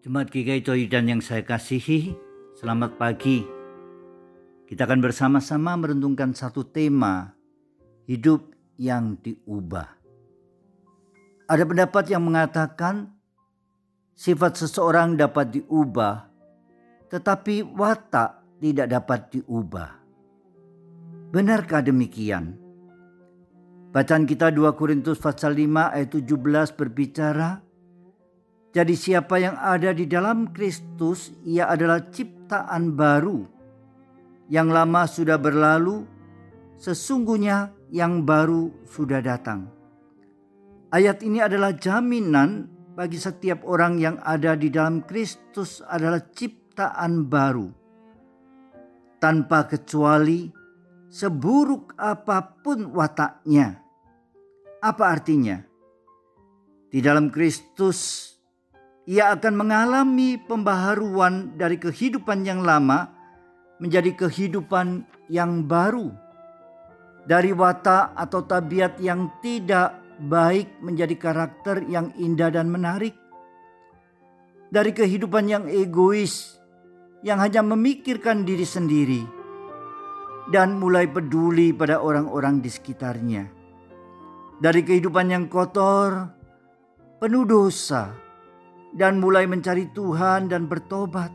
Jemaat GKI dan yang saya kasihi, selamat pagi. Kita akan bersama-sama merenungkan satu tema, hidup yang diubah. Ada pendapat yang mengatakan sifat seseorang dapat diubah, tetapi watak tidak dapat diubah. Benarkah demikian? Bacaan kita 2 Korintus pasal 5 ayat 17 berbicara, jadi siapa yang ada di dalam Kristus, ia adalah ciptaan baru. Yang lama sudah berlalu, sesungguhnya yang baru sudah datang. Ayat ini adalah jaminan bagi setiap orang yang ada di dalam Kristus adalah ciptaan baru. Tanpa kecuali seburuk apa pun wataknya. Apa artinya? Di dalam Kristus ia akan mengalami pembaharuan dari kehidupan yang lama menjadi kehidupan yang baru. Dari watak atau tabiat yang tidak baik menjadi karakter yang indah dan menarik. Dari kehidupan yang egois, yang hanya memikirkan diri sendiri, dan mulai peduli pada orang-orang di sekitarnya. Dari kehidupan yang kotor, penuh dosa, dan mulai mencari Tuhan dan bertobat.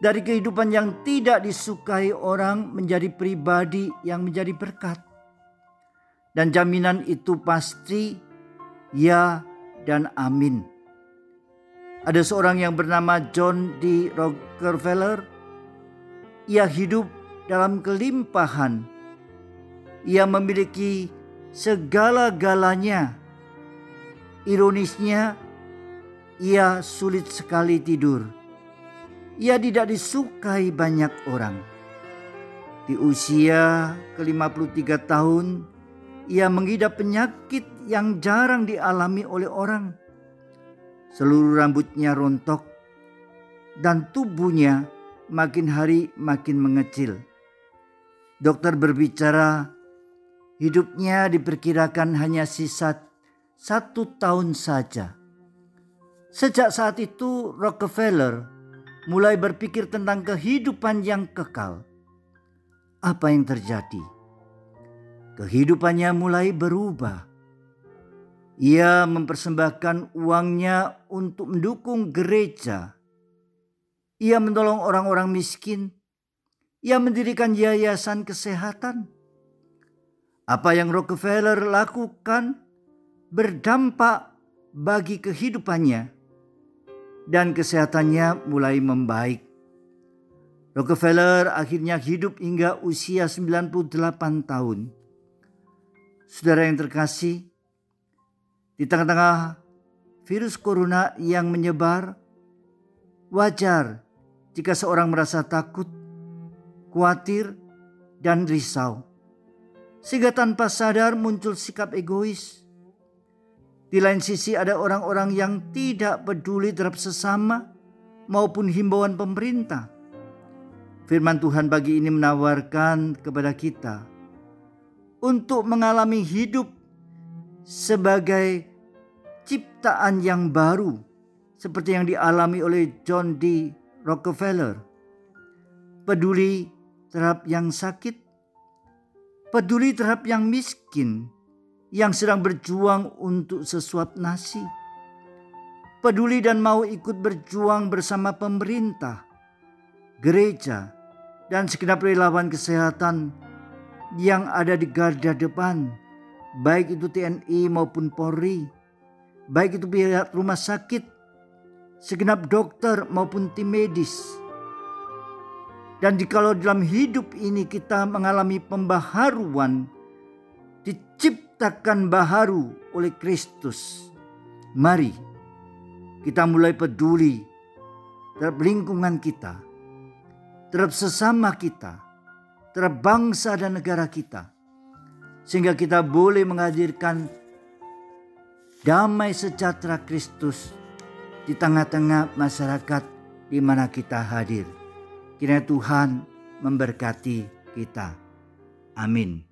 Dari kehidupan yang tidak disukai orang menjadi pribadi yang menjadi berkat. Dan jaminan itu pasti ya dan amin. Ada seorang yang bernama John D. Rockefeller. Ia hidup dalam kelimpahan. Ia memiliki segala-galanya. Ironisnya, ia sulit sekali tidur. Ia tidak disukai banyak orang. Di usia ke-53 tahun, ia mengidap penyakit yang jarang dialami oleh orang. Seluruh rambutnya rontok dan tubuhnya makin hari makin mengecil. Dokter berbicara, hidupnya diperkirakan hanya sisa satu tahun saja. Sejak saat itu Rockefeller mulai berpikir tentang kehidupan yang kekal. Apa yang terjadi? Kehidupannya mulai berubah. Ia mempersembahkan uangnya untuk mendukung gereja. Ia menolong orang-orang miskin. Ia mendirikan yayasan kesehatan. Apa yang Rockefeller lakukan berdampak bagi kehidupannya dan kesehatannya mulai membaik. Rockefeller akhirnya hidup hingga usia 98 tahun. Saudara yang terkasih, di tengah-tengah virus corona yang menyebar, wajar jika seorang merasa takut, khawatir, dan risau. Sehingga tanpa sadar muncul sikap egois, di lain sisi ada orang-orang yang tidak peduli terhadap sesama maupun himbauan pemerintah. Firman Tuhan bagi ini menawarkan kepada kita untuk mengalami hidup sebagai ciptaan yang baru seperti yang dialami oleh John D. Rockefeller. Peduli terhadap yang sakit, peduli terhadap yang miskin, yang sedang berjuang untuk sesuap nasi. Peduli dan mau ikut berjuang bersama pemerintah, gereja, dan segenap relawan kesehatan yang ada di garda depan, baik itu TNI maupun Polri, baik itu pihak rumah sakit, segenap dokter maupun tim medis. Dan jikalau dalam hidup ini kita mengalami pembaharuan, diciptakan baharu oleh Kristus. Mari kita mulai peduli terhadap lingkungan kita, terhadap sesama kita, terhadap bangsa dan negara kita. Sehingga kita boleh menghadirkan damai sejahtera Kristus di tengah-tengah masyarakat di mana kita hadir. Kiranya Tuhan memberkati kita. Amin.